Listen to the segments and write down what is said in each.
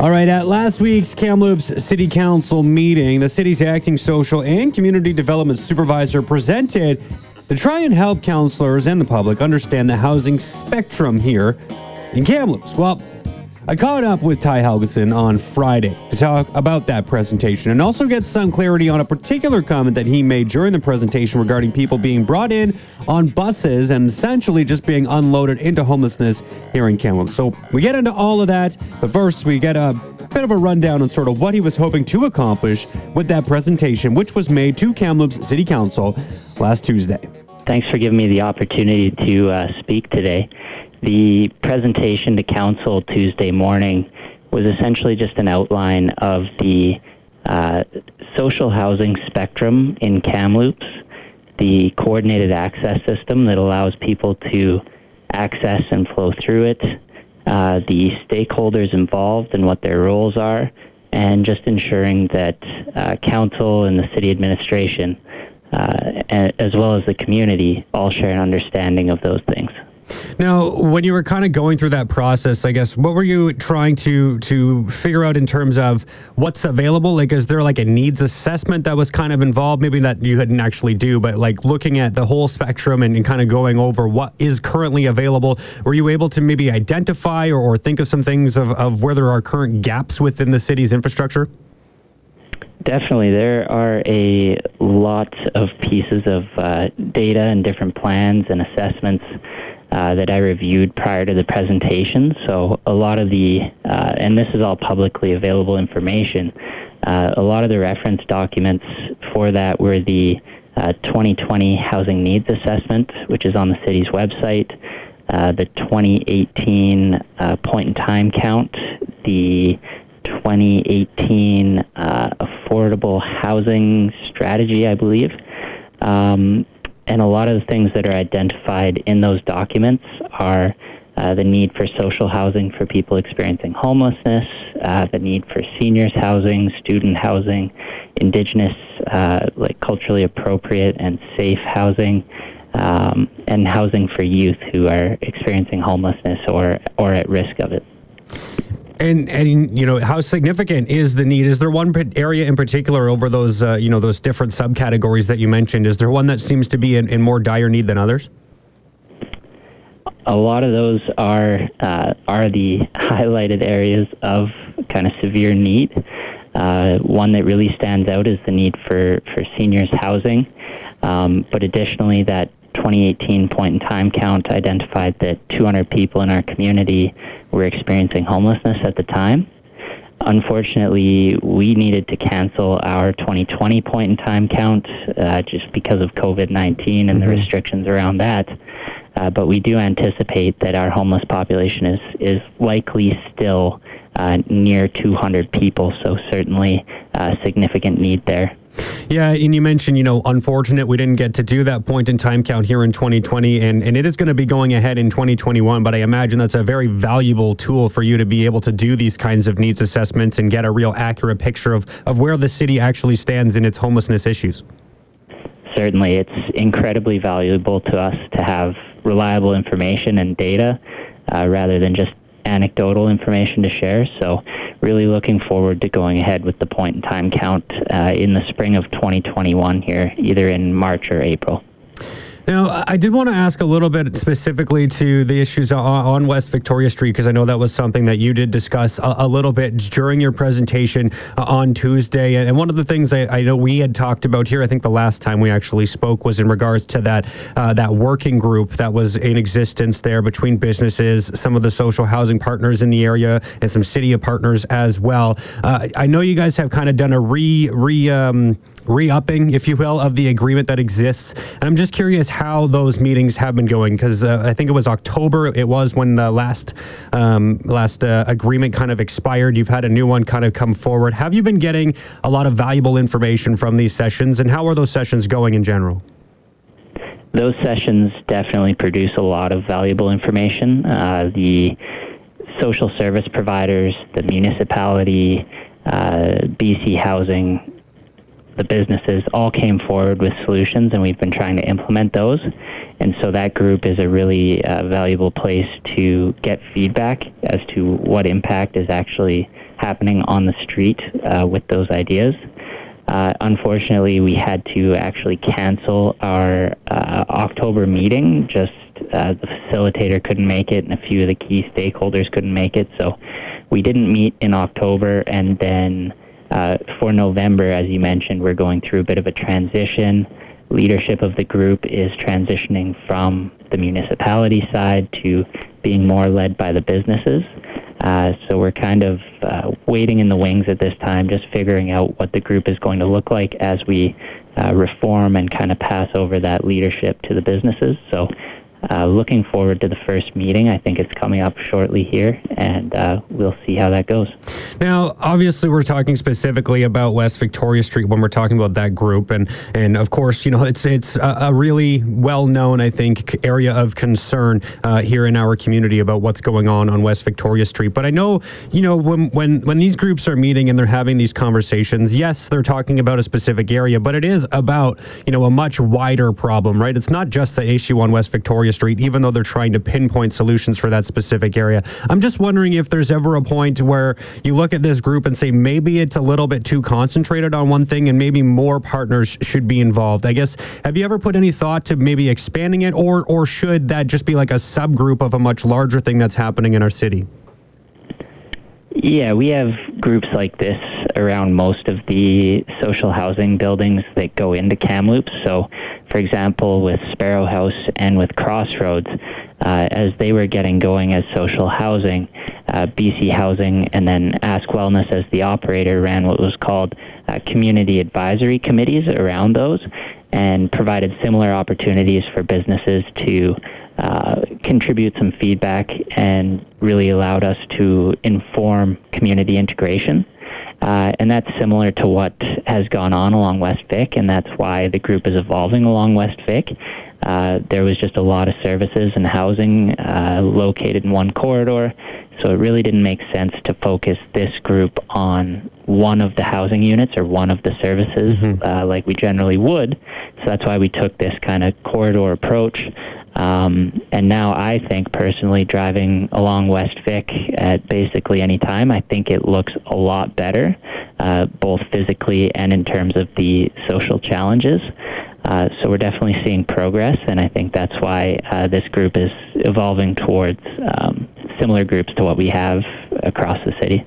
All right, at last week's Kamloops City Council meeting, the city's acting social and community development supervisor presented to try and help councilors and the public understand the housing spectrum here in Kamloops. Well, I caught up with Ty Helgeson on Friday to talk about that presentation and also get some clarity on a particular comment that he made during the presentation regarding people being brought in on buses and essentially just being unloaded into homelessness here in Kamloops. So we get into all of that, but first we get a bit of a rundown on sort of what he was hoping to accomplish with that presentation, which was made to Kamloops City Council last Tuesday. Thanks for giving me the opportunity to uh, speak today. The presentation to council Tuesday morning was essentially just an outline of the uh, social housing spectrum in Kamloops, the coordinated access system that allows people to access and flow through it, uh, the stakeholders involved and what their roles are, and just ensuring that uh, council and the city administration, uh, as well as the community, all share an understanding of those things. Now, when you were kind of going through that process, I guess what were you trying to to figure out in terms of what's available? Like, is there like a needs assessment that was kind of involved? Maybe that you couldn't actually do, but like looking at the whole spectrum and, and kind of going over what is currently available. Were you able to maybe identify or, or think of some things of, of where there are current gaps within the city's infrastructure? Definitely, there are a lot of pieces of uh, data and different plans and assessments uh, that I reviewed prior to the presentation. So a lot of the, uh, and this is all publicly available information, uh, a lot of the reference documents for that were the 2020 uh, Housing Needs Assessment, which is on the city's website, uh, the 2018 point in time count, the 2018 Affordable Housing Strategy, I believe. Um, and a lot of the things that are identified in those documents are uh, the need for social housing for people experiencing homelessness, uh, the need for seniors housing, student housing, indigenous, uh, like culturally appropriate and safe housing, um, and housing for youth who are experiencing homelessness or, or at risk of it. And and you know how significant is the need? Is there one area in particular over those uh, you know those different subcategories that you mentioned? Is there one that seems to be in, in more dire need than others? A lot of those are uh, are the highlighted areas of kind of severe need. Uh, one that really stands out is the need for for seniors housing, um, but additionally that 2018 point in time count identified that 200 people in our community were experiencing homelessness at the time. Unfortunately, we needed to cancel our 2020 point in time count uh, just because of COVID 19 and mm-hmm. the restrictions around that. Uh, but we do anticipate that our homeless population is, is likely still uh, near 200 people, so certainly uh, significant need there. Yeah, and you mentioned, you know, unfortunate we didn't get to do that point in time count here in 2020, and, and it is going to be going ahead in 2021. But I imagine that's a very valuable tool for you to be able to do these kinds of needs assessments and get a real accurate picture of, of where the city actually stands in its homelessness issues. Certainly, it's incredibly valuable to us to have reliable information and data uh, rather than just anecdotal information to share. So, really looking forward to going ahead with the point in time count uh, in the spring of 2021 here, either in March or April. Now, I did want to ask a little bit specifically to the issues on West Victoria Street, because I know that was something that you did discuss a, a little bit during your presentation uh, on Tuesday. And one of the things I, I, know we had talked about here, I think the last time we actually spoke was in regards to that uh, that working group that was in existence there between businesses, some of the social housing partners in the area, and some city of partners as well. Uh, I know you guys have kind of done a re re um, re-upping, if you will, of the agreement that exists. And I'm just curious how those meetings have been going because uh, I think it was October. It was when the last um, last uh, agreement kind of expired. You've had a new one kind of come forward. Have you been getting a lot of valuable information from these sessions, and how are those sessions going in general? Those sessions definitely produce a lot of valuable information. Uh, the social service providers, the municipality, uh, BC Housing, the businesses all came forward with solutions, and we've been trying to implement those. And so that group is a really uh, valuable place to get feedback as to what impact is actually happening on the street uh, with those ideas. Uh, unfortunately, we had to actually cancel our uh, October meeting. Just uh, the facilitator couldn't make it, and a few of the key stakeholders couldn't make it. So we didn't meet in October, and then uh, for November, as you mentioned, we're going through a bit of a transition. Leadership of the group is transitioning from the municipality side to being more led by the businesses. Uh, so we're kind of uh, waiting in the wings at this time, just figuring out what the group is going to look like as we uh, reform and kind of pass over that leadership to the businesses. So uh, looking forward to the first meeting. I think it's coming up shortly here, and uh, we'll see how that goes. Now, obviously, we're talking specifically about West Victoria Street when we're talking about that group, and and of course, you know, it's it's a, a really well known, I think, area of concern uh, here in our community about what's going on on West Victoria Street. But I know, you know, when when when these groups are meeting and they're having these conversations, yes, they're talking about a specific area, but it is about you know a much wider problem, right? It's not just the issue on West Victoria Victoria Street, even though they're trying to pinpoint solutions for that specific area. I'm just wondering if there's ever a point where you look at this group and say maybe it's a little bit too concentrated on one thing and maybe more partners should be involved. I guess have you ever put any thought to maybe expanding it or or should that just be like a subgroup of a much larger thing that's happening in our city? Yeah, we have groups like this around most of the social housing buildings that go into Kamloops. So, for example, with Sparrow House and with Crossroads, uh, as they were getting going as social housing, uh, BC Housing and then Ask Wellness as the operator ran what was called uh, community advisory committees around those and provided similar opportunities for businesses to uh, contribute some feedback and really allowed us to inform community integration. Uh, and that's similar to what has gone on along West Vic, and that's why the group is evolving along West Vic. Uh, there was just a lot of services and housing uh, located in one corridor, so it really didn't make sense to focus this group on one of the housing units or one of the services mm-hmm. uh, like we generally would. So that's why we took this kind of corridor approach. Um, and now I think personally driving along West Vic at basically any time, I think it looks a lot better, uh, both physically and in terms of the social challenges. Uh, so we're definitely seeing progress, and I think that's why uh, this group is evolving towards um, similar groups to what we have across the city.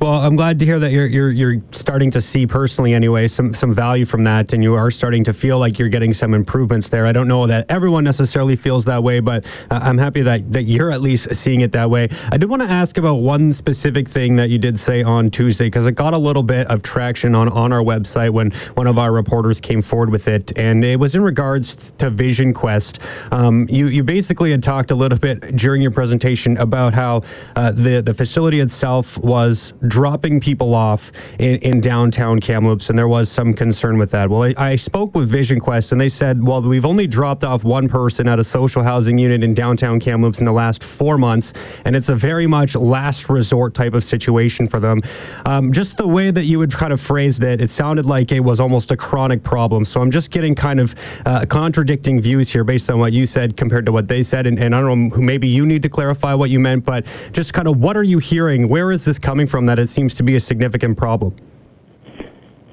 Well, I'm glad to hear that you're you're you're starting to see personally anyway some some value from that, and you are starting to feel like you're getting some improvements there. I don't know that everyone necessarily feels that way, but uh, I'm happy that that you're at least seeing it that way. I did want to ask about one specific thing that you did say on Tuesday because it got a little bit of traction on on our website when one of our reporters came forward with it, and it was in regards to Vision Quest. Um, you you basically had talked a little bit during your presentation about how uh, the the facility itself was dropping people off in, in downtown Kamloops, and there was some concern with that. Well, I, I spoke with Vision Quest, and they said, well, we've only dropped off one person at a social housing unit in downtown Kamloops in the last four months, and it's a very much last resort type of situation for them. Um, just the way that you would kind of phrase it, it sounded like it was almost a chronic problem. So I'm just getting kind of uh, contradicting views here based on what you said compared to what they said. And, and I don't know, maybe you need to clarify what you meant, but just kind of what are you hearing? Where is this coming from that it seems to be a significant problem?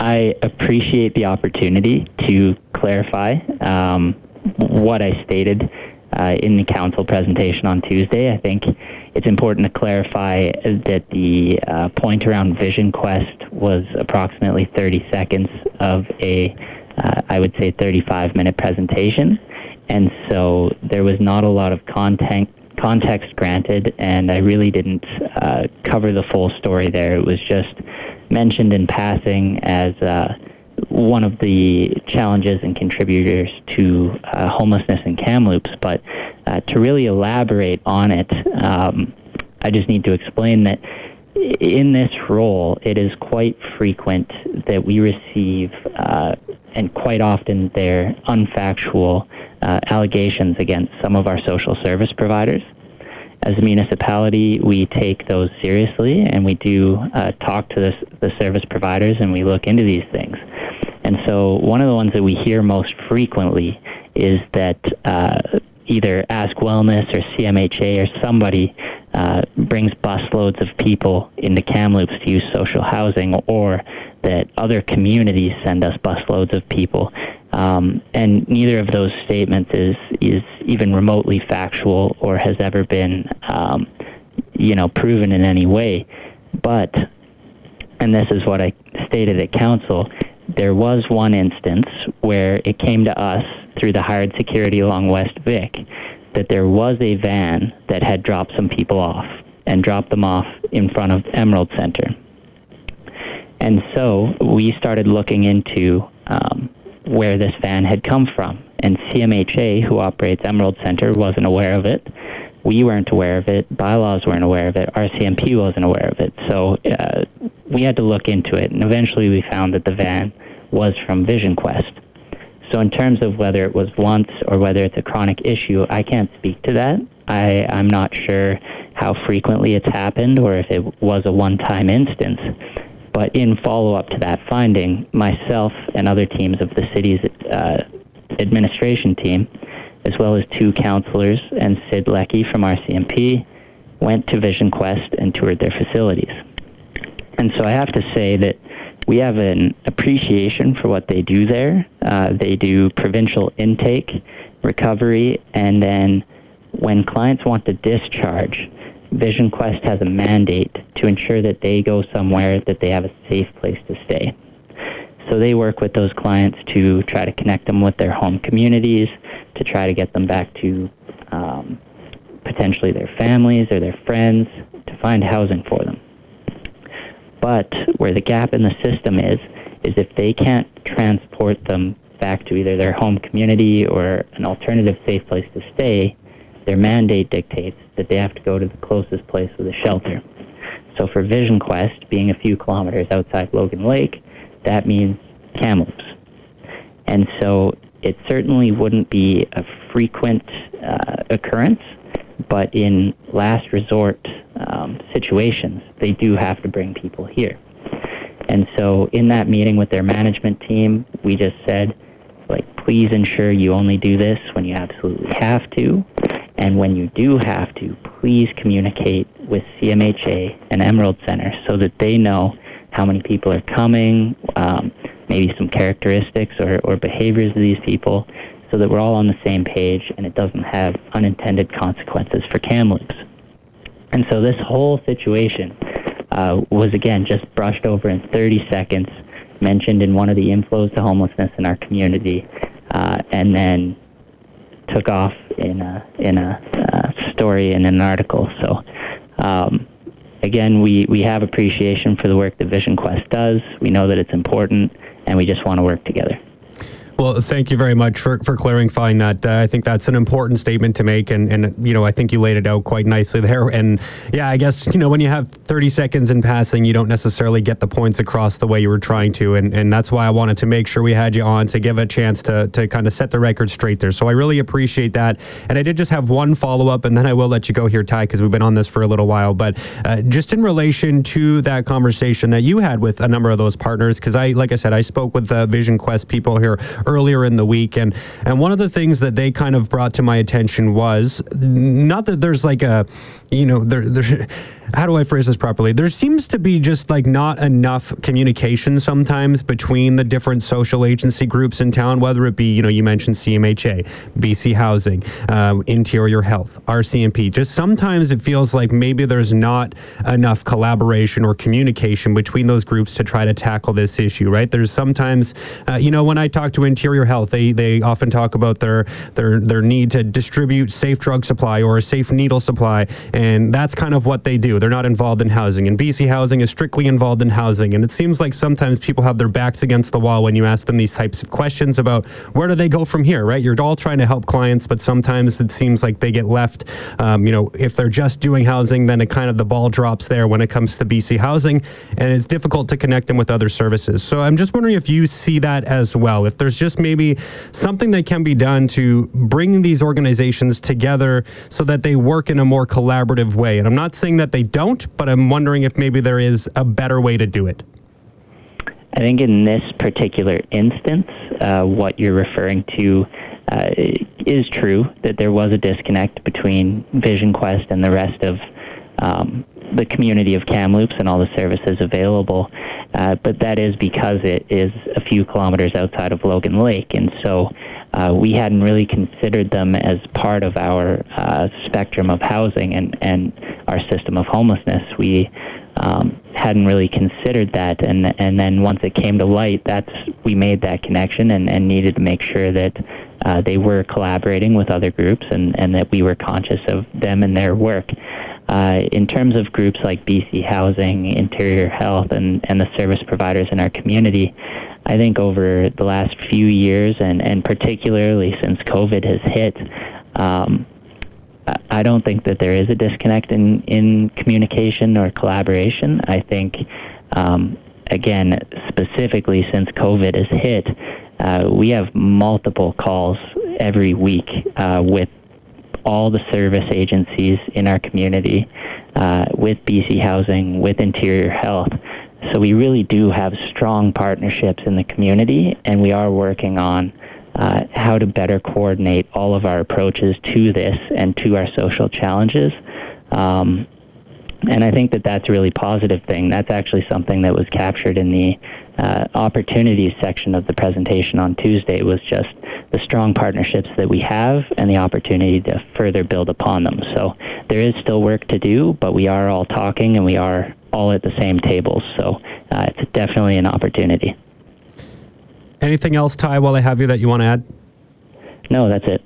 I appreciate the opportunity to clarify um, what I stated uh, in the council presentation on Tuesday. I think it's important to clarify that the uh, point around Vision Quest was approximately 30 seconds of a, uh, I would say, 35 minute presentation. And so there was not a lot of content context granted, and I really didn't uh, cover the full story there. It was just mentioned in passing as uh, one of the challenges and contributors to uh, homelessness in Kamloops. But uh, to really elaborate on it, um, I just need to explain that in this role, it is quite frequent that we receive, uh, and quite often they're unfactual, uh, allegations against some of our social service providers. As a municipality, we take those seriously and we do uh, talk to the, the service providers and we look into these things. And so, one of the ones that we hear most frequently is that uh, either Ask Wellness or CMHA or somebody uh, brings busloads of people into Kamloops to use social housing, or that other communities send us busloads of people. Um, and neither of those statements is is even remotely factual or has ever been, um, you know, proven in any way. But, and this is what I stated at council, there was one instance where it came to us through the hired security along West Vic that there was a van that had dropped some people off and dropped them off in front of Emerald Center. And so we started looking into um, where this van had come from. And CMHA, who operates Emerald Center, wasn't aware of it. We weren't aware of it. Bylaws weren't aware of it. RCMP wasn't aware of it. So uh, we had to look into it. And eventually we found that the van was from Vision Quest. So in terms of whether it was once or whether it's a chronic issue, I can't speak to that. I, I'm not sure how frequently it's happened or if it was a one-time instance. But in follow-up to that finding, myself and other teams of the city's uh, administration team, as well as two councilors and Syd Lecky from RCMP, went to Vision Quest and toured their facilities. And so I have to say that we have an appreciation for what they do there. Uh, they do provincial intake, recovery, and then when clients want to discharge, Vision Quest has a mandate to ensure that they go somewhere that they have a safe place to stay. So they work with those clients to try to connect them with their home communities, to try to get them back to um, potentially their families or their friends, to find housing for them. But where the gap in the system is, is if they can't transport them back to either their home community or an alternative safe place to stay, their mandate dictates that they have to go to the closest place with a shelter. So for Vision Quest, being a few kilometers outside Logan Lake, that means Kamloops. And so it certainly wouldn't be a frequent uh, occurrence, but in last resort um, situations, they do have to bring people here. And so in that meeting with their management team, we just said, like, please ensure you only do this when you absolutely have to. And when you do have to, please communicate with CMHA and Emerald Center so that they know how many people are coming, um, maybe some characteristics or, or behaviors of these people, so that we're all on the same page and it doesn't have unintended consequences for Kamloops. And so this whole situation uh, was again just brushed over in 30 seconds, mentioned in one of the inflows to homelessness in our community, uh, and then took off in a in a uh, story in an article. So. Um, again, we, we have appreciation for the work that Vision Quest does. We know that it's important, and we just want to work together. Well, thank you very much for, for clarifying that. Uh, I think that's an important statement to make. And, and, you know, I think you laid it out quite nicely there. And yeah, I guess, you know, when you have 30 seconds in passing, you don't necessarily get the points across the way you were trying to. And, and that's why I wanted to make sure we had you on to give a chance to, to kind of set the record straight there. So I really appreciate that. And I did just have one follow up, and then I will let you go here, Ty, because we've been on this for a little while. But uh, just in relation to that conversation that you had with a number of those partners, because I, like I said, I spoke with the Vision Quest people here earlier in the week. And, and one of the things that they kind of brought to my attention was not that there's like a, you know, there, there how do I phrase this properly? There seems to be just like not enough communication sometimes between the different social agency groups in town, whether it be, you know, you mentioned CMHA, BC Housing, uh, Interior Health, RCMP. Just sometimes it feels like maybe there's not enough collaboration or communication between those groups to try to tackle this issue, right? There's sometimes, uh, you know, when I talk to Interior Health, they, they often talk about their, their, their need to distribute safe drug supply or a safe needle supply, and that's kind of what they do. They're not involved in housing. And BC Housing is strictly involved in housing. And it seems like sometimes people have their backs against the wall when you ask them these types of questions about where do they go from here, right? You're all trying to help clients, but sometimes it seems like they get left, um, you know, if they're just doing housing, then it kind of the ball drops there when it comes to BC Housing. And it's difficult to connect them with other services. So I'm just wondering if you see that as well. If there's just maybe something that can be done to bring these organizations together so that they work in a more collaborative way. And I'm not saying that they don't, but I'm wondering if maybe there is a better way to do it. I think in this particular instance, uh, what you're referring to uh, is true that there was a disconnect between Vision Quest and the rest of um, the community of Kamloops and all the services available. Uh, but that is because it is a few kilometers outside of Logan Lake, and so uh, we hadn't really considered them as part of our uh, spectrum of housing and, and our system of homelessness. We um, hadn't really considered that, and and then once it came to light, that's we made that connection and, and needed to make sure that uh, they were collaborating with other groups and, and that we were conscious of them and their work. Uh, in terms of groups like BC Housing, Interior Health, and, and the service providers in our community, I think over the last few years, and, and particularly since COVID has hit, um, I don't think that there is a disconnect in, in communication or collaboration. I think, um, again, specifically since COVID has hit, uh, we have multiple calls every week uh, with all the service agencies in our community, uh, with BC Housing, with Interior Health. So we really do have strong partnerships in the community, and we are working on uh, how to better coordinate all of our approaches to this and to our social challenges. Um, and I think that that's a really positive thing. That's actually something that was captured in the uh, opportunities section of the presentation on Tuesday was just the strong partnerships that we have and the opportunity to further build upon them. So there is still work to do, but we are all talking and we are all at the same tables. So uh, it's definitely an opportunity. Anything else, Ty, while I have you that you want to add? No, that's it.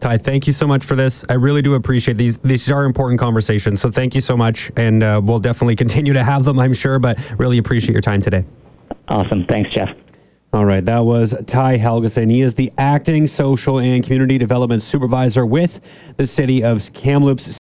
Ty, thank you so much for this. I really do appreciate these. These are important conversations. So thank you so much. And uh, we'll definitely continue to have them, I'm sure, but really appreciate your time today. Awesome. Thanks, Jeff. All right, that was Ty Helgeson. He is the acting social and community development supervisor with the city of Kamloops